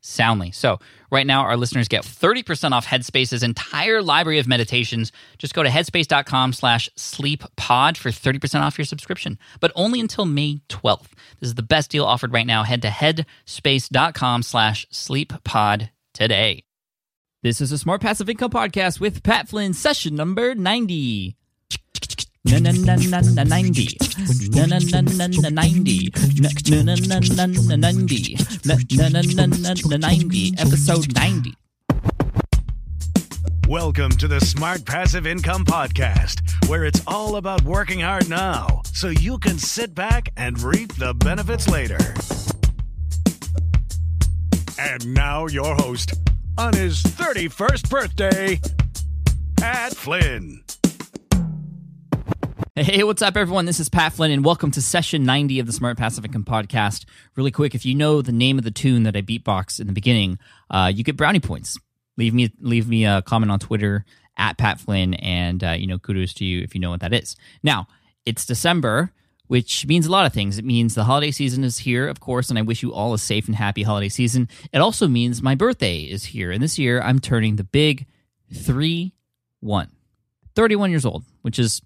soundly. So, right now, our listeners get 30% off Headspace's entire library of meditations. Just go to headspace.com slash sleeppod for 30% off your subscription, but only until May 12th. This is the best deal offered right now. Head to headspace.com slash sleeppod today. This is a Smart Passive Income Podcast with Pat Flynn, session number 90. Na na na na na ninety. Na na na na na ninety. Na na na na na ninety. Na na na na na na ninety. Episode ninety. Welcome to the Smart Passive Income Podcast, where it's all about working hard now so you can sit back and reap the benefits later. And now, your host, on his 31st birthday, Pat Flynn. Hey, what's up, everyone? This is Pat Flynn, and welcome to session 90 of the Smart Passive Income Podcast. Really quick, if you know the name of the tune that I beatbox in the beginning, uh, you get brownie points. Leave me leave me a comment on Twitter at Pat Flynn, and uh, you know, kudos to you if you know what that is. Now, it's December, which means a lot of things. It means the holiday season is here, of course, and I wish you all a safe and happy holiday season. It also means my birthday is here, and this year I'm turning the big 3 1. 31 years old, which is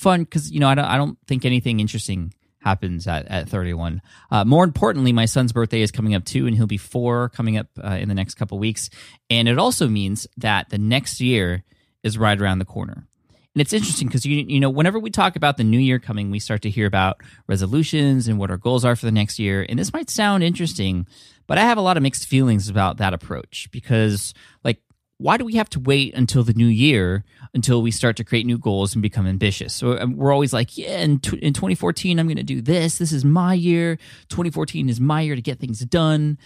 fun because, you know, I don't, I don't think anything interesting happens at, at 31. Uh, more importantly, my son's birthday is coming up too, and he'll be four coming up uh, in the next couple weeks. And it also means that the next year is right around the corner. And it's interesting because you you know whenever we talk about the new year coming, we start to hear about resolutions and what our goals are for the next year. And this might sound interesting, but I have a lot of mixed feelings about that approach because like why do we have to wait until the new year until we start to create new goals and become ambitious? So um, we're always like, yeah, in, t- in 2014, I'm going to do this. This is my year. 2014 is my year to get things done.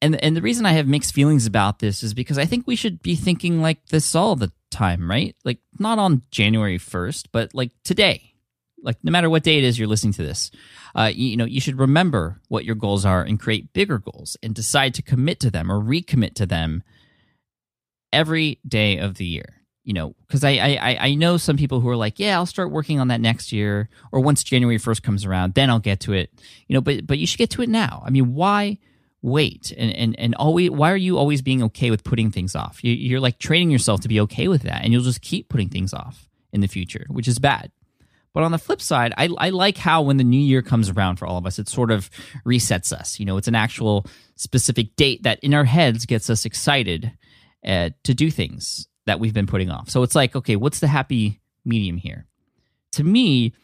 And and the reason I have mixed feelings about this is because I think we should be thinking like this all the time, right? Like not on January 1st, but like today. Like no matter what day it is you're listening to this, uh, you, you know you should remember what your goals are and create bigger goals and decide to commit to them or recommit to them every day of the year. You know, because I, I I know some people who are like, yeah, I'll start working on that next year, or once January first comes around, then I'll get to it. You know, but but you should get to it now. I mean, why wait and and and always? Why are you always being okay with putting things off? You, you're like training yourself to be okay with that, and you'll just keep putting things off in the future, which is bad. But on the flip side, I, I like how when the new year comes around for all of us, it sort of resets us. You know, it's an actual specific date that in our heads gets us excited uh, to do things that we've been putting off. So it's like, okay, what's the happy medium here? To me,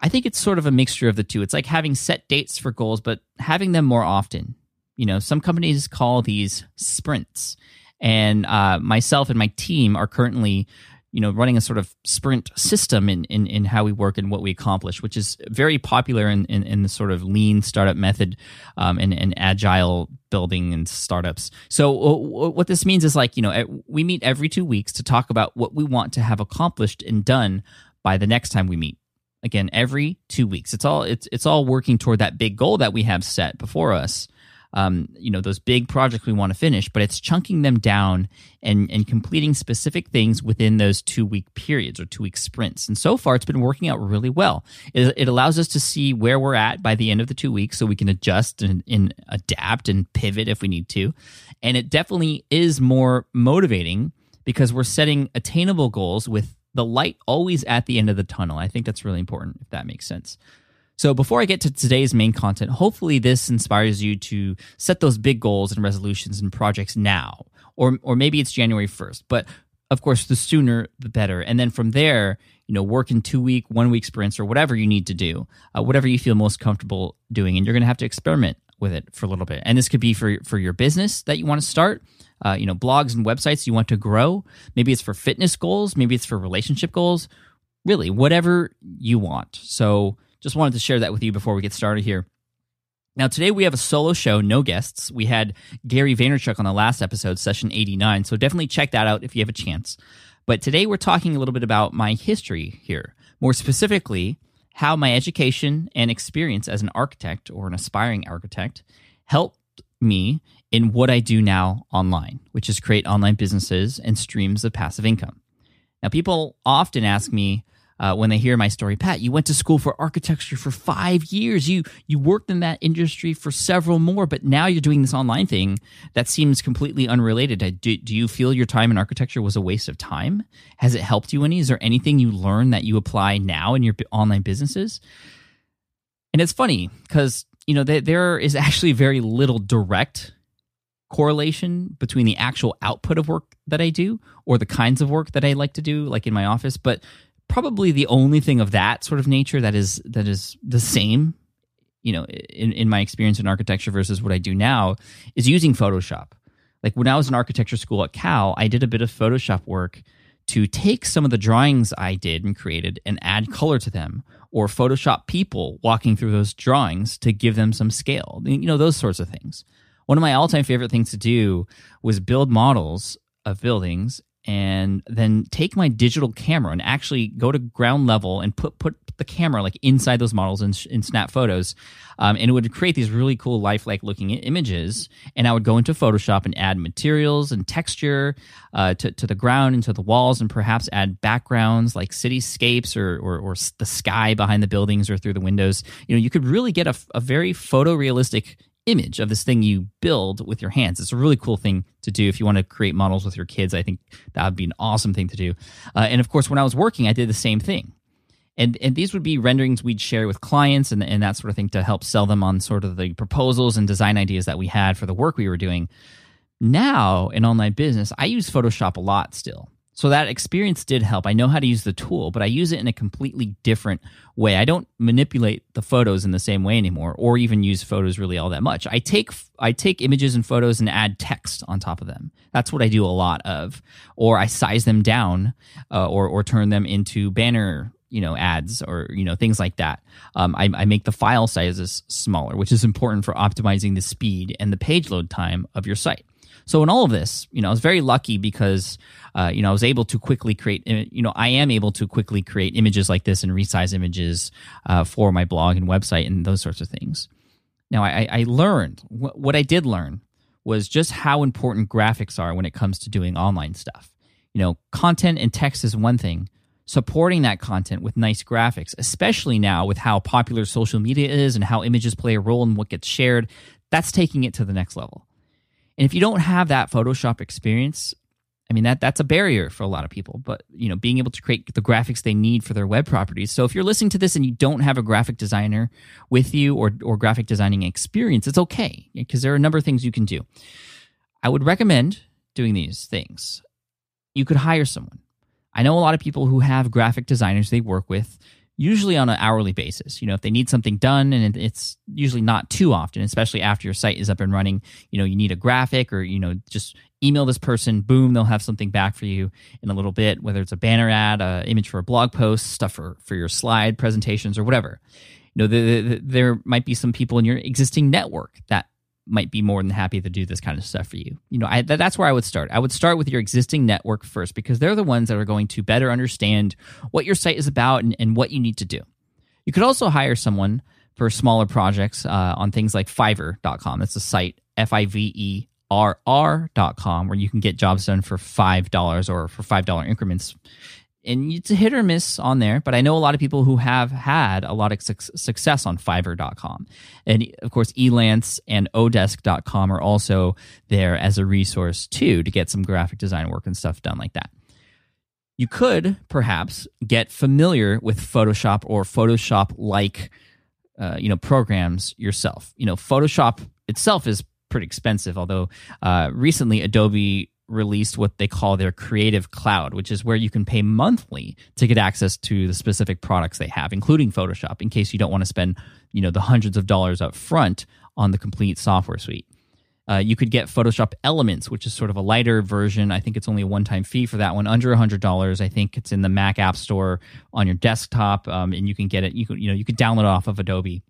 I think it's sort of a mixture of the two. It's like having set dates for goals, but having them more often. You know, some companies call these sprints. And uh, myself and my team are currently you know running a sort of sprint system in, in, in how we work and what we accomplish which is very popular in, in, in the sort of lean startup method um, and, and agile building and startups. So uh, what this means is like you know we meet every two weeks to talk about what we want to have accomplished and done by the next time we meet. Again every two weeks. It's all it's, it's all working toward that big goal that we have set before us um, you know those big projects we want to finish but it's chunking them down and and completing specific things within those two week periods or two week sprints. And so far it's been working out really well. It, it allows us to see where we're at by the end of the two weeks so we can adjust and, and adapt and pivot if we need to. And it definitely is more motivating because we're setting attainable goals with the light always at the end of the tunnel. I think that's really important if that makes sense so before I get to today's main content, hopefully this inspires you to set those big goals and resolutions and projects now. Or or maybe it's January 1st. But of course, the sooner the better. And then from there, you know, work in two week, one week sprints or whatever you need to do, uh, whatever you feel most comfortable doing. And you're going to have to experiment with it for a little bit. And this could be for, for your business that you want to start, uh, you know, blogs and websites you want to grow. Maybe it's for fitness goals, maybe it's for relationship goals, really, whatever you want. So just wanted to share that with you before we get started here. Now, today we have a solo show, no guests. We had Gary Vaynerchuk on the last episode, session 89. So definitely check that out if you have a chance. But today we're talking a little bit about my history here. More specifically, how my education and experience as an architect or an aspiring architect helped me in what I do now online, which is create online businesses and streams of passive income. Now, people often ask me, uh, when they hear my story. Pat, you went to school for architecture for five years. You you worked in that industry for several more, but now you're doing this online thing that seems completely unrelated. Do, do you feel your time in architecture was a waste of time? Has it helped you any? Is there anything you learned that you apply now in your online businesses? And it's funny because you know there, there is actually very little direct correlation between the actual output of work that I do or the kinds of work that I like to do, like in my office. But probably the only thing of that sort of nature that is that is the same you know in, in my experience in architecture versus what i do now is using photoshop. Like when i was in architecture school at cal i did a bit of photoshop work to take some of the drawings i did and created and add color to them or photoshop people walking through those drawings to give them some scale you know those sorts of things. One of my all-time favorite things to do was build models of buildings and then take my digital camera and actually go to ground level and put put the camera like inside those models in, in snap photos um, and it would create these really cool lifelike looking images. And i would go into photoshop and add materials and texture uh, to, to the ground and to the walls and perhaps add backgrounds like cityscapes or, or, or the sky behind the buildings or through the windows. You know you could really get a, a very photorealistic image of this thing you build with your hands. It's a really cool thing to do if you want to create models with your kids. I think that would be an awesome thing to do. Uh, and of course, when I was working, I did the same thing. And, and these would be renderings we'd share with clients and, and that sort of thing to help sell them on sort of the proposals and design ideas that we had for the work we were doing. Now, in online business, I use Photoshop a lot still. So that experience did help. I know how to use the tool, but I use it in a completely different way. I don't manipulate the photos in the same way anymore or even use photos really all that much. I take I take images and photos and add text on top of them. That's what I do a lot of. Or I size them down uh, or or turn them into banner you know ads or you know things like that um, I, I, make the file sizes smaller which is important for optimizing the speed and the page load time of your site so in all of this, you know, I was very lucky because, uh, you know, I was able to quickly create, you know, I am able to quickly create images like this and resize images uh, for my blog and website and those sorts of things. Now, I, I learned what I did learn was just how important graphics are when it comes to doing online stuff. You know, content and text is one thing. Supporting that content with nice graphics, especially now with how popular social media is and how images play a role in what gets shared, that's taking it to the next level. And if you don't have that Photoshop experience, I mean that that's a barrier for a lot of people. But you know, being able to create the graphics they need for their web properties. So if you're listening to this and you don't have a graphic designer with you or or graphic designing experience, it's okay because there are a number of things you can do. I would recommend doing these things. You could hire someone. I know a lot of people who have graphic designers they work with usually on an hourly basis. You know, if they need something done, and it's usually not too often, especially after your site is up and running, you know, you need a graphic or, you know, just email this person, boom, they'll have something back for you in a little bit, whether it's a banner ad, a image for a blog post, stuff for, for your slide presentations or whatever. You know, the, the, there might be some people in your existing network that might be more than happy to do this kind of stuff for you. You know, I, that's where I would start. I would start with your existing network first because they're the ones that are going to better understand what your site is about and, and what you need to do. You could also hire someone for smaller projects uh, on things like Fiverr.com. That's a site, F I V E R R.com, where you can get jobs done for $5 or for $5 increments and it's a hit or miss on there, but I know a lot of people who have had a lot of su- success on Fiverr.com. And of course, Elance and Odesk.com are also there as a resource too to get some graphic design work and stuff done like that. You could perhaps get familiar with Photoshop or Photoshop like uh, you know programs yourself. You know, Photoshop itself is pretty expensive, although uh, recently Adobe released what they call their Creative Cloud, which is where you can pay monthly to get access to the specific products they have, including Photoshop, in case you don't want to spend you know the hundreds of dollars up front on the complete software suite. Uh, you could get Photoshop Elements, which is sort of a lighter version. I think it's only a one-time fee for that one, under hundred dollars. I think it's in the Mac App Store on your desktop, um, and you can get it. You can you know you could download it off of Adobe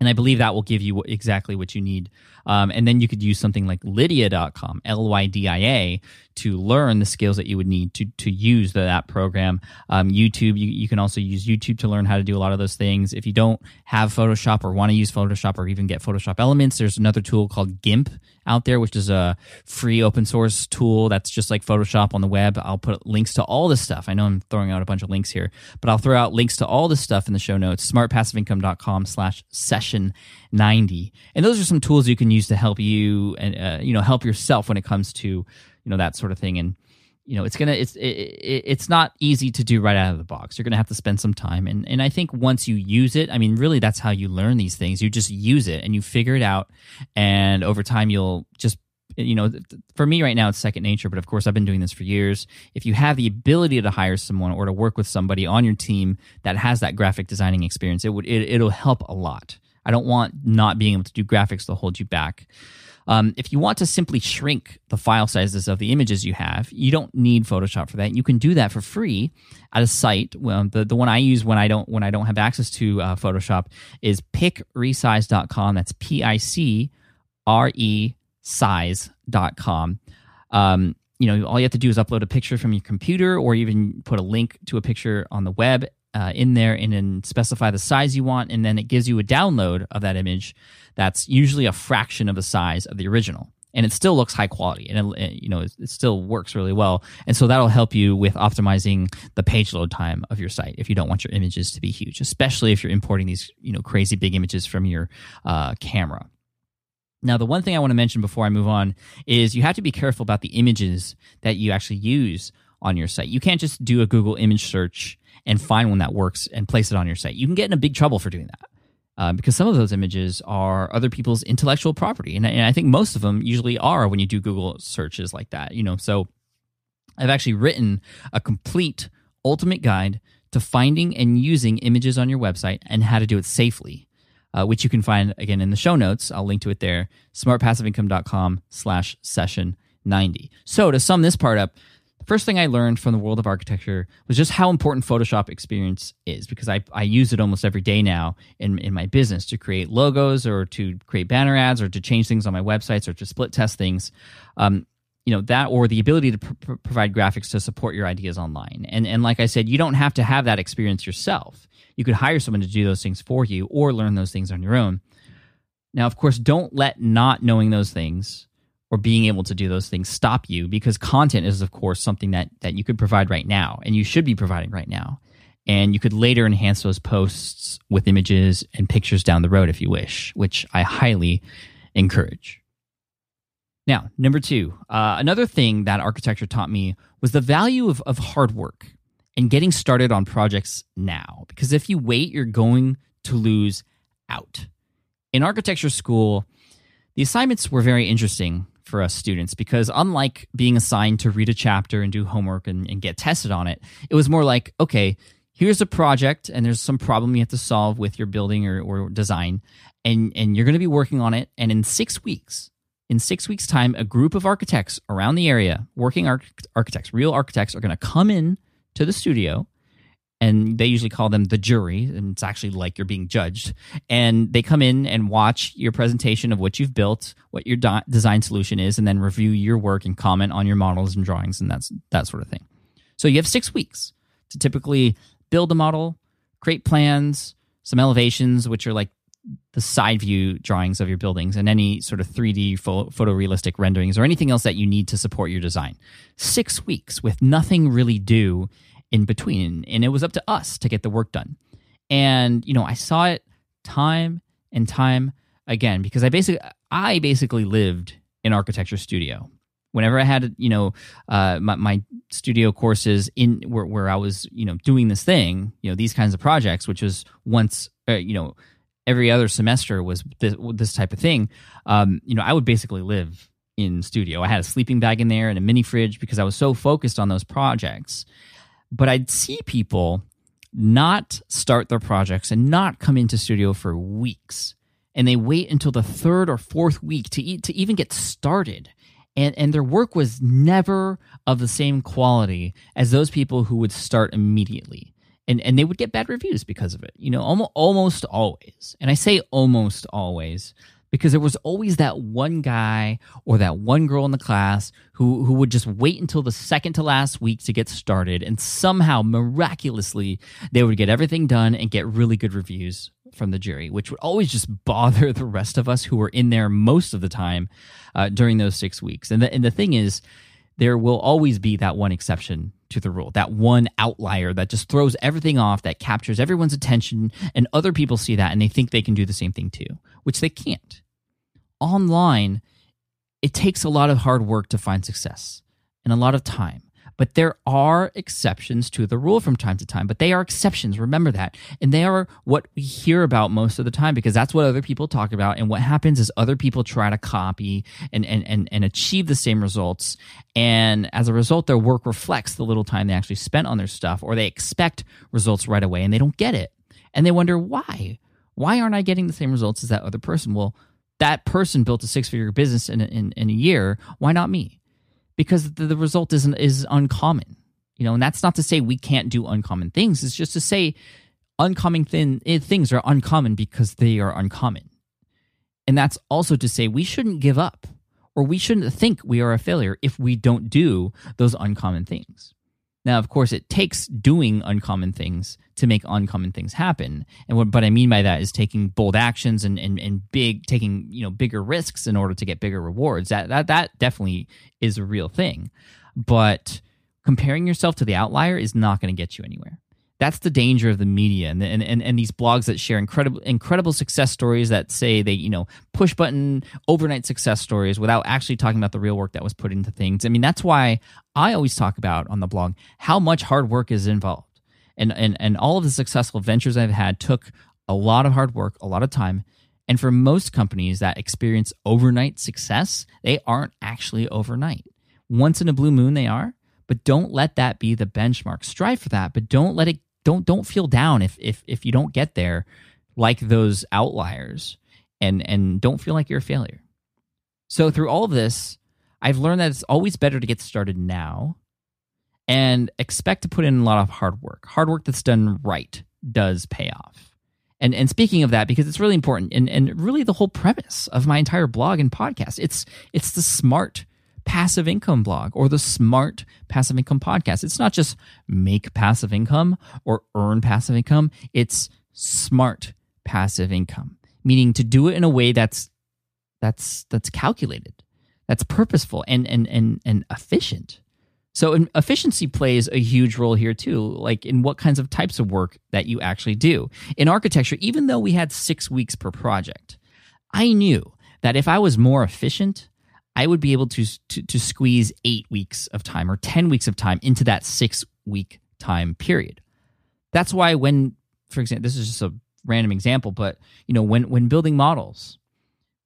and I believe that will give you exactly what you need. Um, and then you could use something like Lynda.com, L Y N D A, to learn the skills that you would need to to use the, that program. Um, YouTube, you, you can also use YouTube to learn how to do a lot of those things. If you don't have Photoshop or want to use Photoshop or even get Photoshop Elements, there's another tool called GIMP out there, which is a free open source tool that's just like Photoshop on the web. I'll put links to all this stuff. I know I'm throwing out a bunch of links here, but I'll throw out links to all this stuff in the show notes, smartpassiveincome.com slash session 90. And those are some tools you can use to help you and, uh, you know, help yourself when it comes to you know that sort of thing and you know it's gonna it's it, it's not easy to do right out of the box. You're gonna have to spend some time. And and i think once you use it i mean really that's how you learn these things. You just use it and you figure it out. And over time you'll just you know for me right now it's second nature. But of course i've been doing this for years. If you have the ability to hire someone or to work with somebody on your team that has that graphic designing experience it would it, it'll help a lot. I don't want not being able to do graphics to hold you back um, if you want to simply shrink the file sizes of the images you have, you don't need Photoshop for that. You can do that for free at a site. Well, the, the one I use when I don't when I don't have access to uh, Photoshop is picresize.com. That's P I C R E size.com. Um, you know, all you have to do is upload a picture from your computer or even put a link to a picture on the web uh, in there and then specify the size you want. And then it gives you a download of that image that's usually a fraction of the size of the original. And it still looks high quality and it, you know it, still works really well. And so that'll help you with optimizing the page load time of your site if you don't want your images to be huge especially if you're importing these you know crazy big images from your uh, camera. Now the one thing i want to mention before i move on is you have to be careful about the images that you actually use on your site. You can't just do a google image search and find one that works and place it on your site you can get in a big trouble for doing that uh, because some of those images are other people's intellectual property, and, and, I think most of them usually are when you do Google searches like that. You know, so I've actually written a complete ultimate guide to finding and using images on your website and how to do it safely, uh, which you can find again in the show notes. I'll link to it there. smartpassiveincome.com slash session 90. So to sum this part up, first thing I learned from the world of architecture was just how important Photoshop experience is because I, I use it almost every day now in, in my business to create logos or to create banner ads or to change things on my websites or to split test things. Um, you know that or the ability to pr- provide graphics to support your ideas online. And and like i said you don't have to have that experience yourself. You could hire someone to do those things for you or learn those things on your own. Now of course don't let not knowing those things or being able to do those things stop you? Because content is of course something that that you could provide right now and you should be providing right now. And you could later enhance those posts with images and pictures down the road if you wish which i highly encourage. Now number two uh, another thing that architecture taught me was the value of, of hard work and getting started on projects now. Because if you wait you're going to lose out. In architecture school the assignments were very interesting for us students because unlike being assigned to read a chapter and do homework and, and get tested on it, it was more like, okay, here's a project and there's some problem you have to solve with your building or, or design and, and you're going to be working on it. And in six weeks, in six weeks' time, a group of architects around the area, working arch- architects, real architects, are going to come in to the studio and they usually call them the jury and it's actually like you're being judged and they come in and watch your presentation of what you've built what your do- design solution is and then review your work and comment on your models and drawings and that's that sort of thing so you have six weeks to typically build a model create plans some elevations which are like the side view drawings of your buildings and any sort of 3D pho- photorealistic renderings or anything else that you need to support your design. Six weeks with nothing really due in between. And it was up to us to get the work done. And, you know, I saw it time and time again because I basically I basically lived in architecture studio. Whenever I had, you know, uh, my, my studio courses in where, where I was, you know, doing this thing, you know, these kinds of projects, which was once, uh, you know, every other semester was this, this type of thing. Um, you know, I would basically live in studio. I had a sleeping bag in there and a mini fridge because I was so focused on those projects. But I'd see people not start their projects and not come into studio for weeks. And they wait until the third or fourth week to eat, to even get started. And, and their work was never of the same quality as those people who would start immediately. And, and they would get bad reviews because of it, you know, almost, almost always. And I say almost always because there was always that one guy or that one girl in the class who who would just wait until the second to last week to get started. And somehow miraculously they would get everything done and get really good reviews from the jury which would always just bother the rest of us who were in there most of the time uh, during those six weeks. And the, and the thing is there will always be that one exception to the rule, that one outlier that just throws everything off, that captures everyone's attention, and other people see that and they think they can do the same thing too, which they can't online, it takes a lot of hard work to find success and a lot of time. But there are exceptions to the rule from time to time, but they are exceptions. Remember that. And they are what we hear about most of the time because that's what other people talk about. And what happens is other people try to copy and, and, and, and achieve the same results. And as a result, their work reflects the little time they actually spent on their stuff, or they expect results right away and they don't get it. And they wonder why. Why aren't I getting the same results as that other person? Well, that person built a six figure business in, in, in a year. Why not me? Because the, the result isn't is uncommon, you know. And that's not to say we can't do uncommon things. It's just to say uncommon thin, eh, things are uncommon because they are uncommon. And that's also to say we shouldn't give up or we shouldn't think we are a failure if we don't do those uncommon things. Now, of course, it takes doing uncommon things to make uncommon things happen. And what, what I mean by that is taking bold actions and, and, and big, taking, you know, bigger risks in order to get bigger rewards. That, that, that definitely is a real thing. But comparing yourself to the outlier is not going to get you anywhere that's the danger of the media and, and, and, and these blogs that share incredible incredible success stories that say they you know push button overnight success stories without actually talking about the real work that was put into things i mean that's why i always talk about on the blog how much hard work is involved and and, and all of the successful ventures i've had took a lot of hard work a lot of time. And for most companies that experience overnight success they aren't actually overnight. Once in a blue moon they are. But don't let that be the benchmark. Strive for that but don't let it don't don't feel down if if if you don't get there like those outliers. And and don't feel like you're a failure. So through all of this, I've learned that it's always better to get started now and expect to put in a lot of hard work. Hard work that's done right does pay off. And and speaking of that, because it's really important and, and really the whole premise of my entire blog and podcast, it's it's the smart passive income blog or the smart passive income podcast. It's not just make passive income or earn passive income, it's smart passive income, meaning to do it in a way that's that's that's calculated, that's purposeful and and and and efficient. So efficiency plays a huge role here too, like in what kinds of types of work that you actually do. In architecture, even though we had 6 weeks per project, I knew that if I was more efficient, I would be able to, to, to squeeze eight weeks of time or 10 weeks of time into that six week time period. That's why when, for example, this is just a random example, but you know, when, when building models,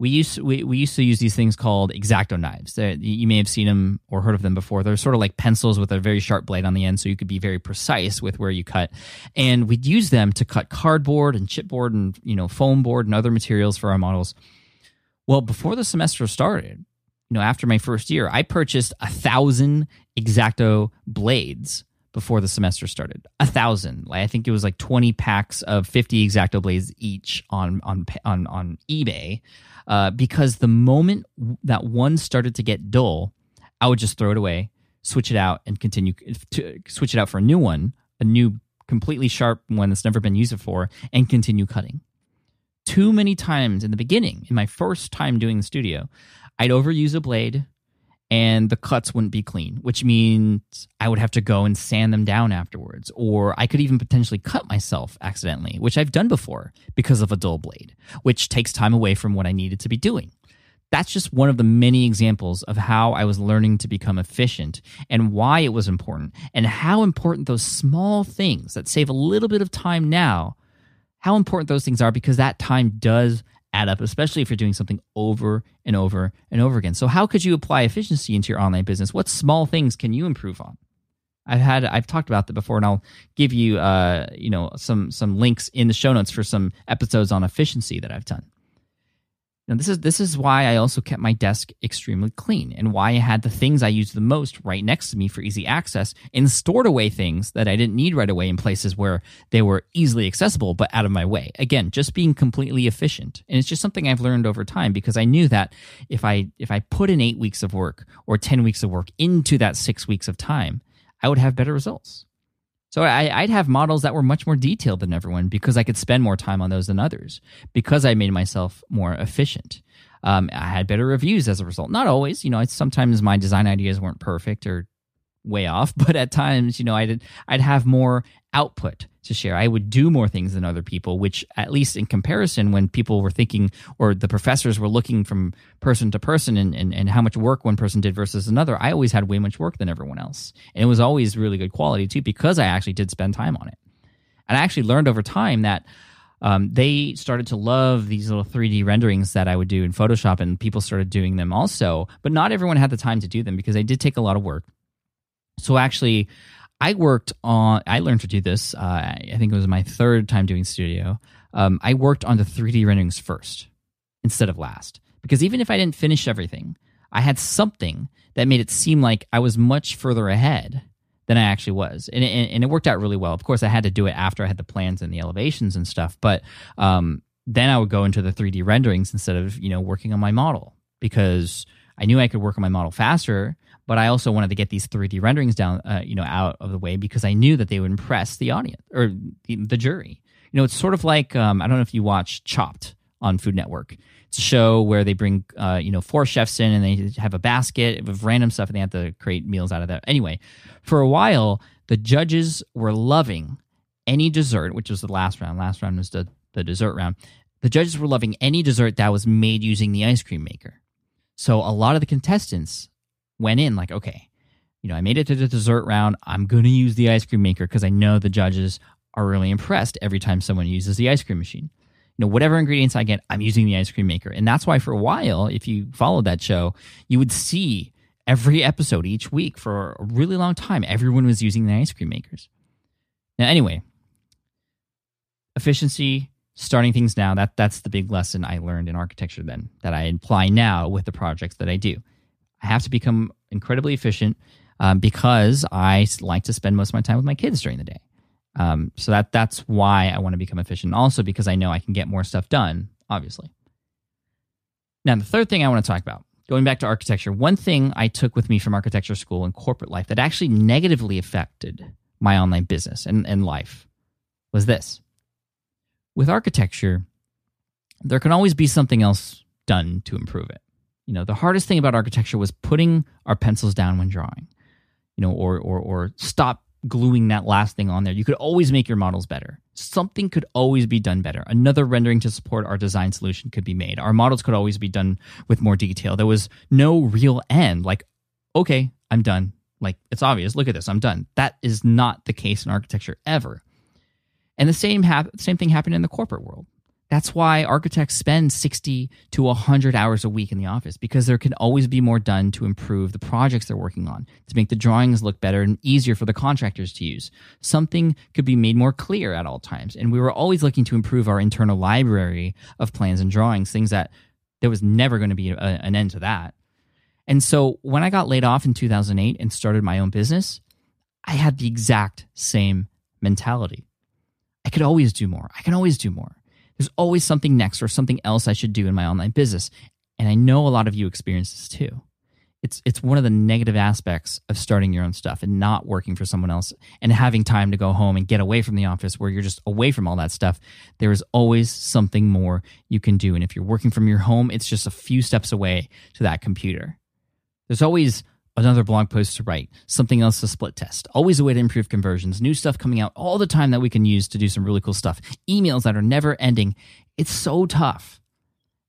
we used we, we used to use these things called X-Acto knives. They're, you may have seen them or heard of them before. They're sort of like pencils with a very sharp blade on the end, so you could be very precise with where you cut. And we'd use them to cut cardboard and chipboard and you know foam board and other materials for our models. Well, before the semester started, you know, after my first year, I purchased a thousand X-Acto blades before the semester started. A thousand. Like, I think it was like twenty packs of fifty X-Acto blades each on on on on eBay. Uh, because the moment that one started to get dull, I would just throw it away, switch it out, and continue to switch it out for a new one, a new completely sharp one that's never been used before, and continue cutting. Too many times in the beginning, in my first time doing the studio, I'd overuse a blade and the cuts wouldn't be clean, which means I would have to go and sand them down afterwards. Or I could even potentially cut myself accidentally, which I've done before because of a dull blade, which takes time away from what I needed to be doing. That's just one of the many examples of how I was learning to become efficient and why it was important, and how important those small things that save a little bit of time now, how important those things are because that time does add up, especially if you're doing something over and over and over again. So, how could you apply efficiency into your online business? What small things can you improve on? I've had I've talked about that before, and I'll give you uh, you know some some links in the show notes for some episodes on efficiency that I've done. Now this is this is why I also kept my desk extremely clean and why I had the things I used the most right next to me for easy access and stored away things that I didn't need right away in places where they were easily accessible but out of my way. Again, just being completely efficient. And it's just something I've learned over time because I knew that if I if I put in 8 weeks of work or 10 weeks of work into that 6 weeks of time, I would have better results. So I, would have models that were much more detailed than everyone because I could spend more time on those than others because I made myself more efficient. Um, I had better reviews as a result. Not always, you know. Sometimes my design ideas weren't perfect or way off, but at times, you know, I'd I'd have more output to share. I would do more things than other people, which at least in comparison, when people were thinking or the professors were looking from person to person and, and, and how much work one person did versus another, I always had way much work than everyone else. And it was always really good quality too, because I actually did spend time on it. And I actually learned over time that um, they started to love these little 3D renderings that I would do in Photoshop, and people started doing them also. But not everyone had the time to do them because they did take a lot of work. So actually, I worked on. I learned to do this. Uh, I think it was my third time doing studio. Um, I worked on the 3D renderings first instead of last because even if I didn't finish everything, I had something that made it seem like I was much further ahead than I actually was, and it, and it worked out really well. Of course, I had to do it after I had the plans and the elevations and stuff, but um, then I would go into the 3D renderings instead of you know working on my model because I knew I could work on my model faster but I also wanted to get these 3D renderings down, uh, you know, out of the way because I knew that they would impress the audience or the, the jury. You know, it's sort of like um, I don't know if you watch Chopped on Food Network. It's a show where they bring, uh, you know, four chefs in and they have a basket of random stuff and they have to create meals out of that. Anyway, for a while, the judges were loving any dessert, which was the last round. Last round was the, the dessert round. The judges were loving any dessert that was made using the ice cream maker. So a lot of the contestants went in like, okay, you know, I made it to the dessert round. I'm going to use the ice cream maker because I know the judges are really impressed every time someone uses the ice cream machine. You know, whatever ingredients I get, I'm using the ice cream maker. And that's why for a while, if you followed that show, you would see every episode each week for a really long time, everyone was using the ice cream makers. Now, anyway, efficiency, starting things now, that, that's the big lesson I learned in architecture then that I apply now with the projects that I do. I have to become incredibly efficient um, because I like to spend most of my time with my kids during the day. Um, so that that's why I want to become efficient. Also because I know I can get more stuff done. Obviously. Now the third thing I want to talk about, going back to architecture, one thing I took with me from architecture school and corporate life that actually negatively affected my online business and, and life was this. With architecture, there can always be something else done to improve it you know the hardest thing about architecture was putting our pencils down when drawing you know or or or stop gluing that last thing on there. You could always make your models better. Something could always be done better. Another rendering to support our design solution could be made. Our models could always be done with more detail. There was no real end. Like okay i'm done. Like it's obvious. Look at this. I'm done. That is not the case in architecture ever. And the same hap- same thing happened in the corporate world that's why architects spend 60 to 100 hours a week in the office because there can always be more done to improve the projects they're working on, to make the drawings look better and easier for the contractors to use. Something could be made more clear at all times. And we were always looking to improve our internal library of plans and drawings, things that there was never going to be a, an end to that. And so when I got laid off in 2008 and started my own business, I had the exact same mentality. I could always do more. I can always do more. There's always something next or something else I should do in my online business. And I know a lot of you experience this too. It's it's one of the negative aspects of starting your own stuff and not working for someone else and having time to go home and get away from the office where you're just away from all that stuff. There is always something more you can do. And if you're working from your home, it's just a few steps away to that computer. There's always another blog post to write, something else to split test, always a way to improve conversions, new stuff coming out all the time that we can use to do some really cool stuff, emails that are never ending. It's so tough.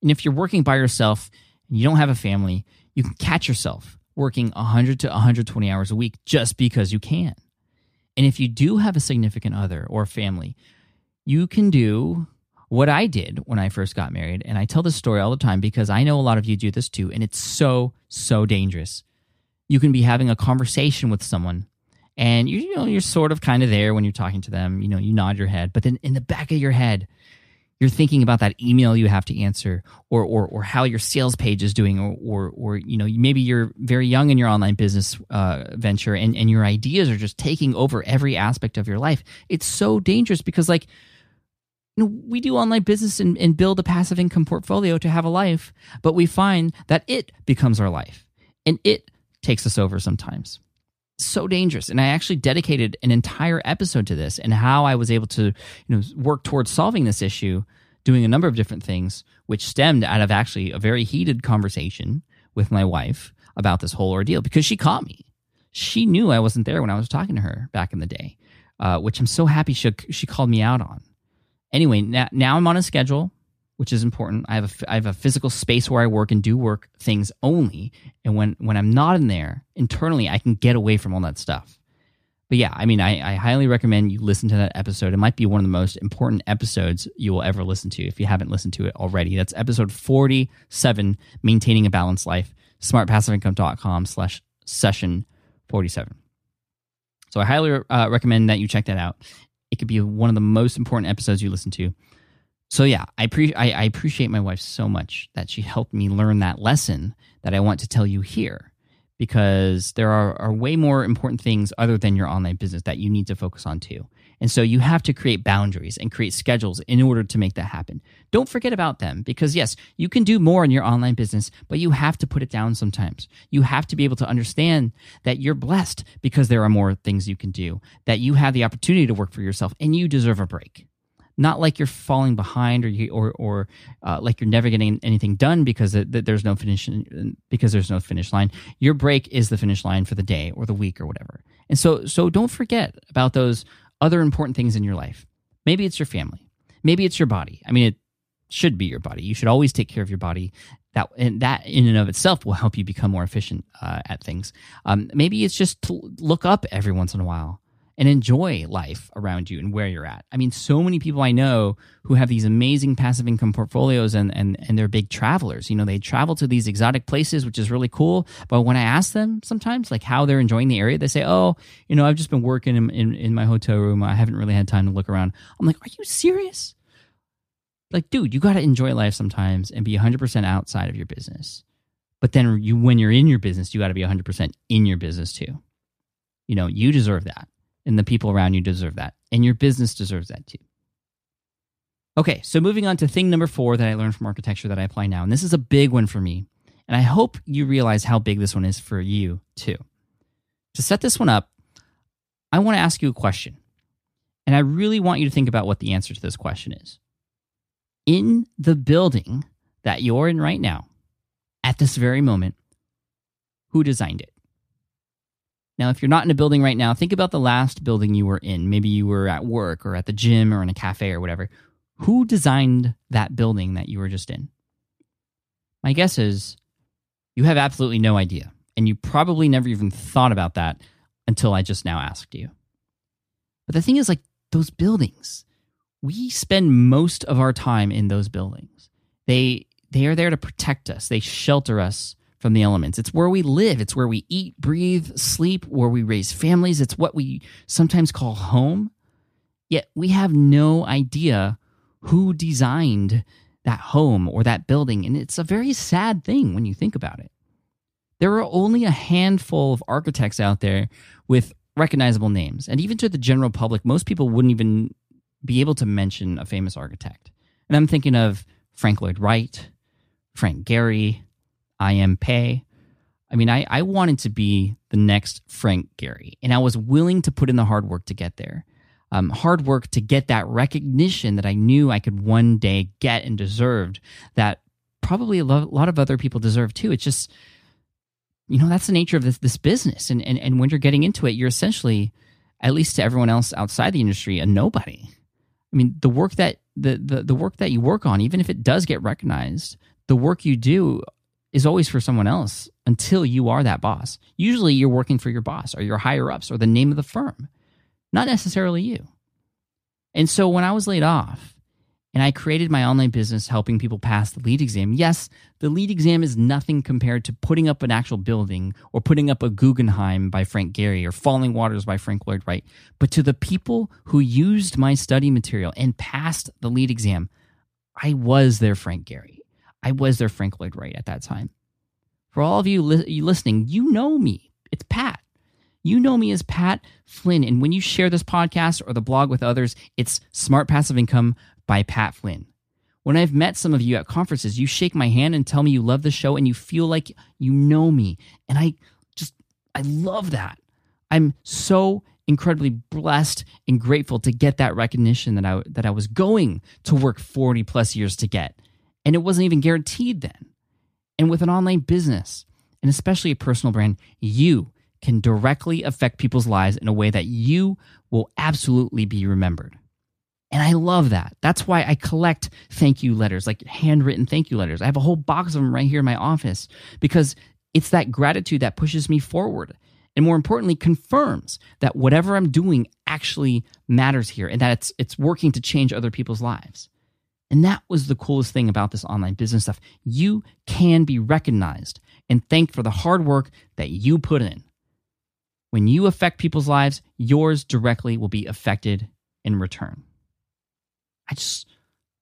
And if you're working by yourself and you don't have a family, you can catch yourself working 100 to 120 hours a week just because you can. And if you do have a significant other or family, you can do what I did when I first got married, and I tell this story all the time because I know a lot of you do this too, and it's so, so dangerous. You can be having a conversation with someone and you, you know you're sort of kind of there when you're talking to them, you know, you nod your head, but then in the back of your head, you're thinking about that email you have to answer or or, or how your sales page is doing or, or or you know maybe you're very young in your online business uh, venture and, and your ideas are just taking over every aspect of your life. It's so dangerous because like you know, we do online business and, and build a passive income portfolio to have a life but we find that it becomes our life and it takes us over sometimes so dangerous. And I actually dedicated an entire episode to this and how I was able to, you know, work towards solving this issue, doing a number of different things, which stemmed out of actually a very heated conversation with my wife about this whole ordeal because she caught me. She knew I wasn't there when I was talking to her back in the day, uh, which I'm so happy she she called me out on. Anyway, now, now I'm on a schedule which is important. I have a I have a physical space where I work and do work things only, and when when I'm not in there internally, I can get away from all that stuff. But yeah, I mean, I, I highly recommend you listen to that episode. It might be one of the most important episodes you will ever listen to if you haven't listened to it already. That's episode 47, Maintaining a Balanced Life, smartpassiveincome.com slash session 47. So I highly uh, recommend that you check that out. It could be one of the most important episodes you listen to so yeah, I, pre- I, I appreciate my wife so much that she helped me learn that lesson that I want to tell you here because there are, are way more important things other than your online business that you need to focus on too. And so you have to create boundaries and create schedules in order to make that happen. Don't forget about them because, yes, you can do more in your online business, but you have to put it down sometimes. You have to be able to understand that you're blessed because there are more things you can do, that you have the opportunity to work for yourself, and you deserve a break not like you're falling behind or you or or uh, like you're never getting anything done because it, there's no finish because there's no finish line. Your break is the finish line for the day or the week or whatever. And so so don't forget about those other important things in your life. Maybe it's your family. Maybe it's your body. I mean, it should be your body. You should always take care of your body. That and that in and of itself will help you become more efficient uh, at things. Um, maybe it's just to look up every once in a while and enjoy life around you and where you're at. I mean, so many people I know who have these amazing passive income portfolios and, and, and they're big travelers. You know, they travel to these exotic places, which is really cool. But when I ask them sometimes, like how they're enjoying the area, they say, oh, you know, I've just been working in, in, in my hotel room. I haven't really had time to look around. I'm like, are you serious? Like, dude, you got to enjoy life sometimes and be 100% outside of your business. But then you, when you're in your business, you got to be 100% in your business too. You know, you deserve that and the people around you deserve that. And your business deserves that too. Okay, so moving on to thing number four that I learned from architecture that I apply now. And this is a big one for me. And I hope you realize how big this one is for you too. To set this one up, I want to ask you a question. And I really want you to think about what the answer to this question is. In the building that you're in right now, at this very moment, who designed it? Now, if you're not in a building right now, think about the last building you were in. Maybe you were at work or at the gym or in a cafe or whatever. Who designed that building that you were just in? My guess is you have absolutely no idea. And you probably never even thought about that until I just now asked you. But the thing is, like those buildings, we spend most of our time in those buildings. They they are there to protect us. They shelter us from the elements. It's where we live. It's where we eat, breathe, sleep, where we raise families. It's what we sometimes call home. Yet we have no idea who designed that home or that building. And it's a very sad thing when you think about it. There are only a handful of architects out there with recognizable names. And even to the general public, most people wouldn't even be able to mention a famous architect. And I'm thinking of Frank Lloyd Wright, Frank Gehry, I.M. Pei. I mean, I, I wanted to be the next Frank Gehry, and I was willing to put in the hard work to get there. Um, hard work to get that recognition that I knew I could one day get and deserved, that probably a lot of other people deserve too. It's just, you know, that's the nature of this, this business. And, and, and when you're getting into it, you're essentially, at least to everyone else outside the industry, a nobody. I mean, the work that the, the, the work that you work on, even if it does get recognized, the work you do is always for someone else until you are that boss. Usually you're working for your boss or your higher ups or the name of the firm, not necessarily you. And so when I was laid off and I created my online business helping people pass the LEED exam. Yes, the LEED exam is nothing compared to putting up an actual building or putting up a Guggenheim by Frank Gehry or Falling Waters by Frank Lloyd Wright. But to the people who used my study material and passed the LEED exam, I was their Frank Gehry. I was their Frank Lloyd Wright at that time. For all of you, li- you listening, you know me. It's Pat. You know me as Pat Flynn. And when you share this podcast or the blog with others, it's Smart Passive Income by Pat Flynn. When I've met some of you at conferences, you shake my hand and tell me you love the show and you feel like you know me. And I just, I love that. I'm so incredibly blessed and grateful to get that recognition that I, that I was going to work 40 plus years to get. And it wasn't even guaranteed then. And with an online business, and especially a personal brand, you can directly affect people's lives in a way that you will absolutely be remembered. And I love that. That's why I collect thank you letters, like handwritten thank you letters. I have a whole box of them right here in my office because it's that gratitude that pushes me forward. And more importantly, confirms that whatever I'm doing actually matters here and that it's, it's working to change other people's lives. And that was the coolest thing about this online business stuff. You can be recognized and thanked for the hard work that you put in. When you affect people's lives, yours directly will be affected in return. I just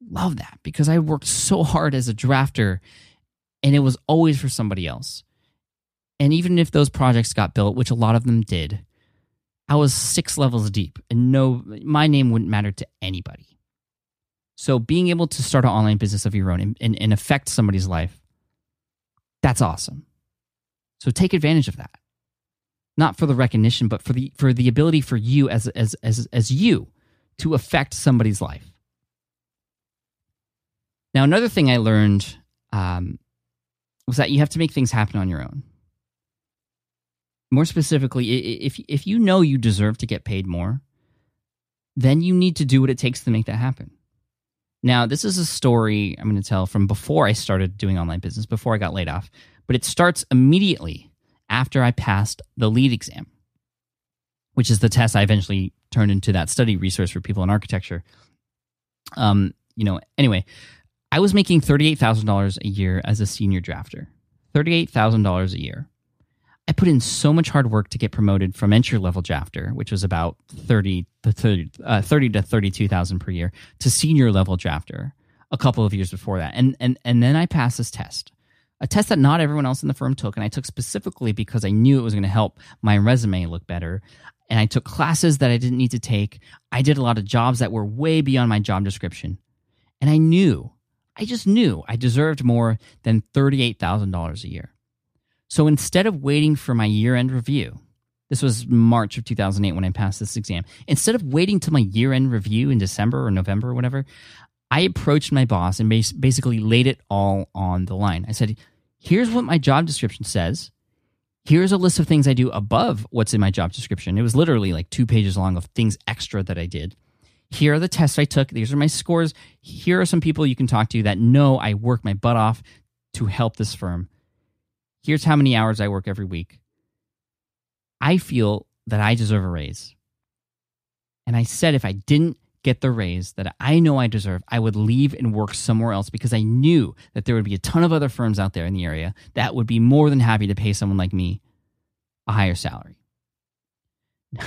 love that because I worked so hard as a drafter and it was always for somebody else. And even if those projects got built, which a lot of them did, I was six levels deep and no my name wouldn't matter to anybody. So being able to start an online business of your own and, and, and affect somebody's life, that's awesome. So take advantage of that. Not for the recognition, but for the for the ability for you as as as as you to affect somebody's life. Now, another thing I learned um, was that you have to make things happen on your own. More specifically, if if you know you deserve to get paid more, then you need to do what it takes to make that happen. Now, this is a story I'm going to tell from before I started doing online business, before I got laid off, but it starts immediately after I passed the LEED exam, which is the test I eventually turned into that study resource for people in architecture. Um, you know, anyway, I was making $38,000 a year as a senior drafter. $38,000 a year. I put in so much hard work to get promoted from entry level drafter, which was about 30 to 30, uh, 30 to 32,000 per year, to senior level drafter a couple of years before that. And, and, and then I passed this test, a test that not everyone else in the firm took. And I took specifically because I knew it was going to help my resume look better. And I took classes that I didn't need to take. I did a lot of jobs that were way beyond my job description. And I knew I just knew I deserved more than $38,000 a year. So instead of waiting for my year end review, this was March of 2008 when I passed this exam. Instead of waiting till my year end review in December or November or whatever, I approached my boss and basically laid it all on the line. I said, Here's what my job description says. Here's a list of things I do above what's in my job description. It was literally like two pages long of things extra that I did. Here are the tests I took. These are my scores. Here are some people you can talk to that know I work my butt off to help this firm. Here's how many hours I work every week. I feel that I deserve a raise. And I said if I didn't get the raise that I know I deserve, I would leave and work somewhere else because I knew that there would be a ton of other firms out there in the area that would be more than happy to pay someone like me a higher salary.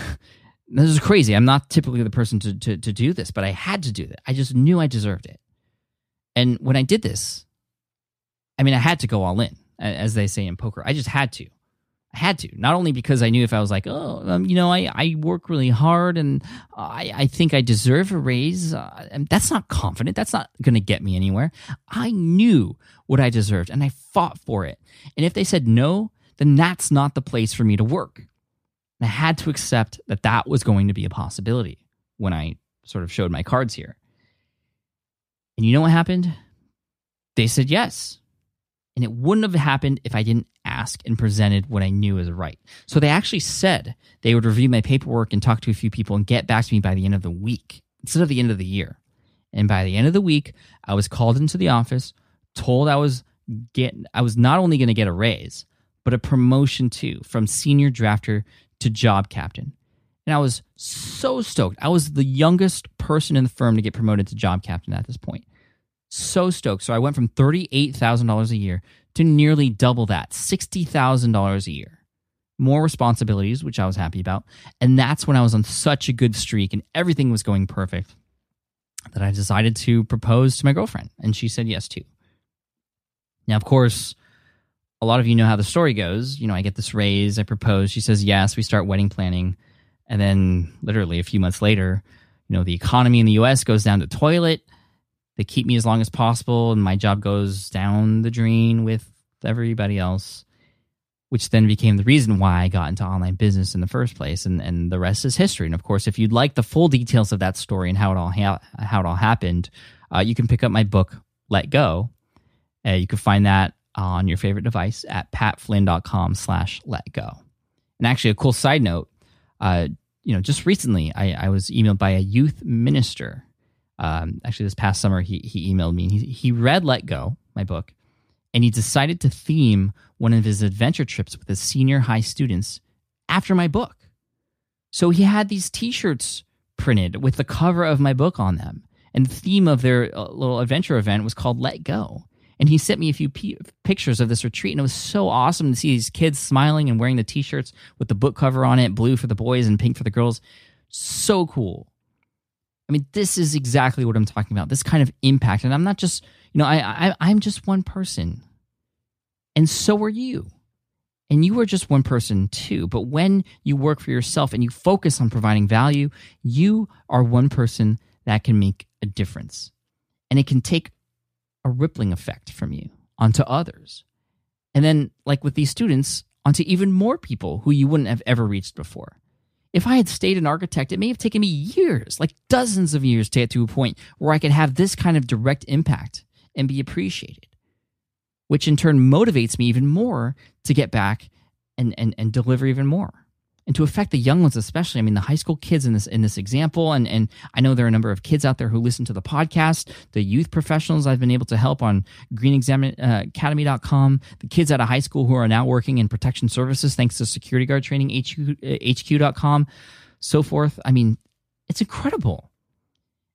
this is crazy. I'm not typically the person to, to, to do this, but I had to do it. I just knew I deserved it. And when I did this, I mean, I had to go all in, as they say in poker. I just had to. I had to. Not only because I knew if I was like, oh, um, you know, I, I work really hard and I, I think I deserve a raise. Uh, and that's not confident. That's not going to get me anywhere. I knew what I deserved and I fought for it. And if they said no, then that's not the place for me to work. And I had to accept that that was going to be a possibility when I sort of showed my cards here. And you know what happened? They said yes. And it wouldn't have happened if I didn't ask and presented what I knew was right. So they actually said they would review my paperwork and talk to a few people and get back to me by the end of the week instead of the end of the year. And by the end of the week, I was called into the office, told I was get I was not only going to get a raise, but a promotion too from senior drafter to job captain. And I was so stoked. I was the youngest person in the firm to get promoted to job captain at this point. So stoked. So I went from $38,000 a year to nearly double that, $60,000 a year. More responsibilities, which I was happy about. And that's when I was on such a good streak and everything was going perfect that I decided to propose to my girlfriend. And she said yes too. Now, of course, a lot of you know how the story goes. You know, I get this raise, I propose, she says yes, we start wedding planning. And then, literally a few months later, you know, the economy in the US goes down the toilet. They keep me as long as possible, and my job goes down the drain with everybody else, which then became the reason why I got into online business in the first place. And, and the rest is history. And of course, if you'd like the full details of that story and how it all, ha- how it all happened, uh, you can pick up my book, Let Go. Uh, you can find that on your favorite device at patflynn.com slash let go. And actually, a cool side note, uh, you know, just recently I, I was emailed by a youth minister. Um, actually, this past summer, he, he emailed me. He, he read Let Go, my book, and he decided to theme one of his adventure trips with his senior high students after my book. So he had these t shirts printed with the cover of my book on them. And the theme of their uh, little adventure event was called Let Go. And he sent me a few p- pictures of this retreat, and it was so awesome to see these kids smiling and wearing the t-shirts with the book cover on it, blue for the boys and pink for the girls. So cool. I mean, this is exactly what I'm talking about. This kind of impact, and I'm not just, you know, I, I I'm just one person, and so are you. And you are just one person too. But when you work for yourself and you focus on providing value, you are one person that can make a difference. And it can take a rippling effect from you onto others. And then, like with these students, onto even more people who you wouldn't have ever reached before. If I had stayed an architect, it may have taken me years, like dozens of years, to get to a point where I could have this kind of direct impact and be appreciated, which in turn motivates me even more to get back and, and, and deliver even more and to affect the young ones especially. I mean the high school kids in this in this example and and i know there are a number of kids out there who listen to the podcast. The youth professionals i've been able to help on greenacademy.com uh, the kids out of high school who are now working in protection services thanks to security guard training HQ, hq.com so forth. I mean it's incredible.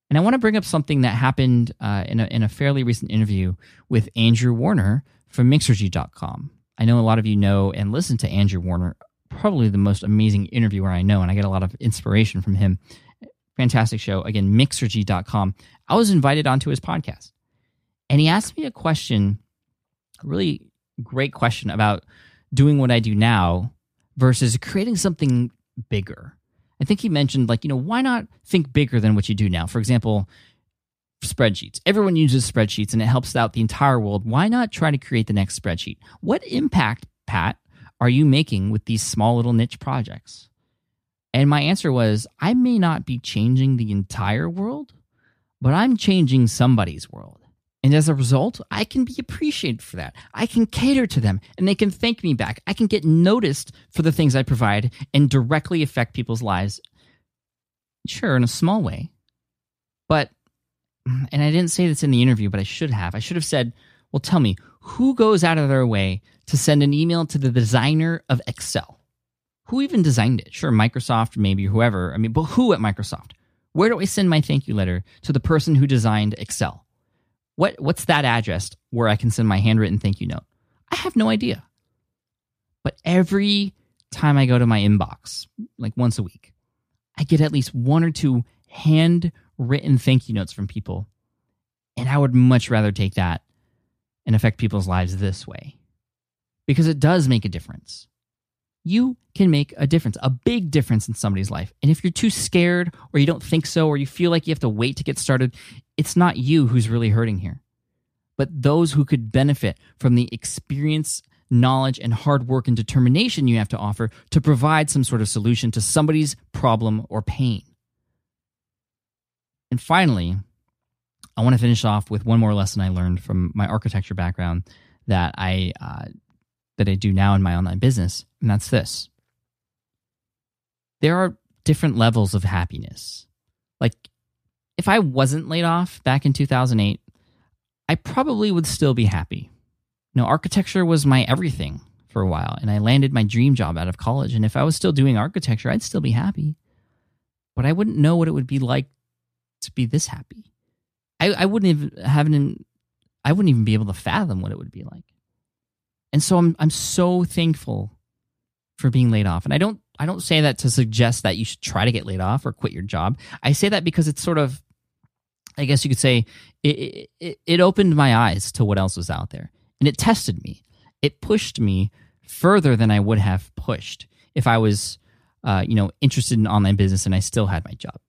And i want to bring up something that happened uh, in, a, in a fairly recent interview with andrew warner from mixergy.com I know a lot of you know and listen to Andrew Warner probably the most amazing interviewer I know, and I get a lot of inspiration from him. Fantastic show. Again, mixergy.com. I was invited onto his podcast, and he asked me a question, a really great question about doing what I do now versus creating something bigger. I think he mentioned, like, you know, why not think bigger than what you do now? For example, spreadsheets. Everyone uses spreadsheets and it helps out the entire world. Why not try to create the next spreadsheet? What impact, Pat, are you making with these small little niche projects? And my answer was I may not be changing the entire world, but I'm changing somebody's world. And as a result, I can be appreciated for that. I can cater to them and they can thank me back. I can get noticed for the things I provide and directly affect people's lives. Sure, in a small way. But, and I didn't say this in the interview, but I should have. I should have said, well, tell me, who goes out of their way to send an email to the designer of Excel? Who even designed it? Sure, Microsoft, maybe whoever. I mean, but who at Microsoft? Where do I send my thank you letter to the person who designed Excel? What what's that address where I can send my handwritten thank you note? I have no idea. But every time I go to my inbox, like once a week, I get at least one or two handwritten thank you notes from people. And I would much rather take that and affect people's lives this way because it does make a difference. You can make a difference, a big difference in somebody's life. And if you're too scared or you don't think so or you feel like you have to wait to get started, it's not you who's really hurting here, but those who could benefit from the experience, knowledge, and hard work and determination you have to offer to provide some sort of solution to somebody's problem or pain. And finally, I want to finish off with one more lesson I learned from my architecture background that I uh, that I do now in my online business, and that's this: there are different levels of happiness. Like, if I wasn't laid off back in 2008, I probably would still be happy. You know, architecture was my everything for a while, and I landed my dream job out of college. And if I was still doing architecture, I'd still be happy. but I wouldn't know what it would be like to be this happy. I, I wouldn't even have an, I wouldn't even be able to fathom what it would be like. And so I'm I'm so thankful for being laid off. And I don't I don't say that to suggest that you should try to get laid off or quit your job. I say that because it's sort of I guess you could say it, it, it opened my eyes to what else was out there. And it tested me. It pushed me further than I would have pushed if I was uh, you know, interested in online business and I still had my job.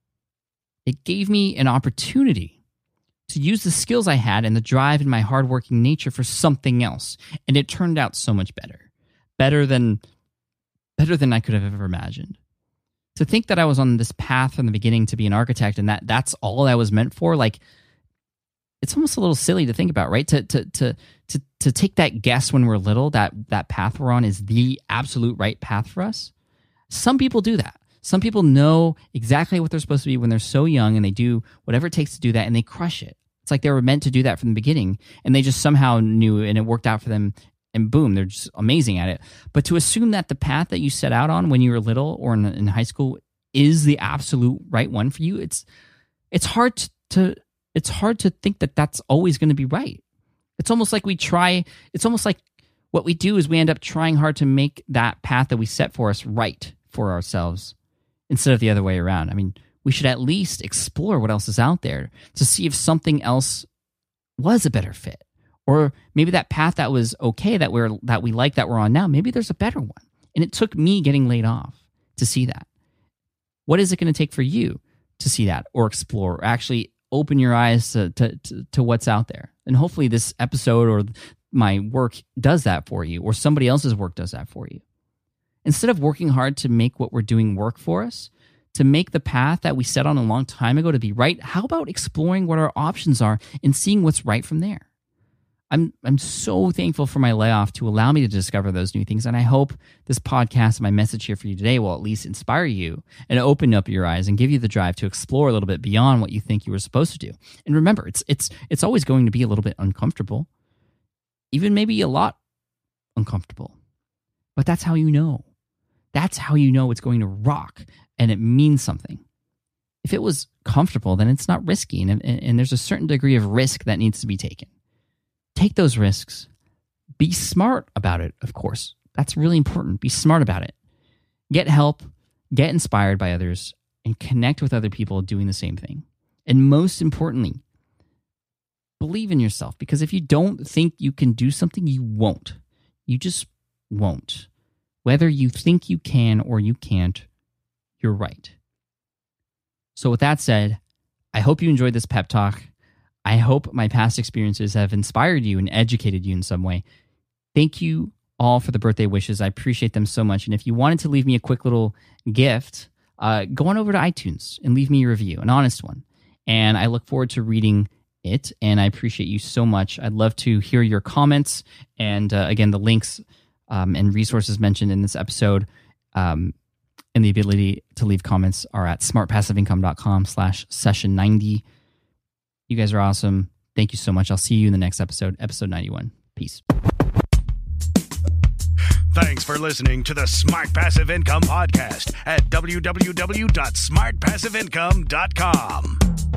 It gave me an opportunity to use the skills I had and the drive in my hardworking nature for something else. And it turned out so much better. Better than better than I could have ever imagined. To think that I was on this path from the beginning to be an architect and that that's all I was meant for, like it's almost a little silly to think about, right? To to to to to take that guess when we're little that that path we're on is the absolute right path for us. Some people do that. Some people know exactly what they're supposed to be when they're so young and they do whatever it takes to do that and they crush it. It's like they were meant to do that from the beginning and they just somehow knew and it worked out for them and boom, they're just amazing at it. But to assume that the path that you set out on when you were little or in, in high school is the absolute right one for you, it's it's hard to, it's hard to think that that's always going to be right. It's almost like we try. It's almost like what we do is we end up trying hard to make that path that we set for us right for ourselves instead of the other way around. I mean, we should at least explore what else is out there to see if something else was a better fit. Or maybe that path that was okay that we're that we like that we're on now maybe there's a better one. And it took me getting laid off to see that. What is it going to take for you to see that or explore or actually open your eyes to, to, to, to what's out there? And hopefully this episode or my work does that for you or somebody else's work does that for you instead of working hard to make what we're doing work for us to make the path that we set on a long time ago to be right how about exploring what our options are and seeing what's right from there I'm I'm so thankful for my layoff to allow me to discover those new things, and I hope this podcast, my message here for you today, will at least inspire you and open up your eyes and give you the drive to explore a little bit beyond what you think you were supposed to do. And remember, it's it's it's always going to be a little bit uncomfortable, even maybe a lot uncomfortable, but that's how you know. That's how you know it's going to rock and it means something. If it was comfortable, then it's not risky, and, and, and there's a certain degree of risk that needs to be taken take those risks. Be smart about it, of course. That's really important. Be smart about it. Get help, get inspired by others, and connect with other people doing the same thing. And most importantly, believe in yourself because if you don't think you can do something, you won't. You just won't. Whether you think you can or you can't, you're right. So, with that said, I hope you enjoyed this pep talk. I hope my past experiences have inspired you and educated you in some way. Thank you all for the birthday wishes. I appreciate them so much. And if you wanted to leave me a quick little gift, uh, go on over to iTunes and leave me a review, an honest one. And I look forward to reading it. And I appreciate you so much. I'd love to hear your comments. And uh, again, the links um, and resources mentioned in this episode um, and the ability to leave comments are at smartpassiveincome.com slash session 90. You guys are awesome. Thank you so much. I'll see you in the next episode, episode 91. Peace. Thanks for listening to the Smart Passive Income Podcast at www.smartpassiveincome.com.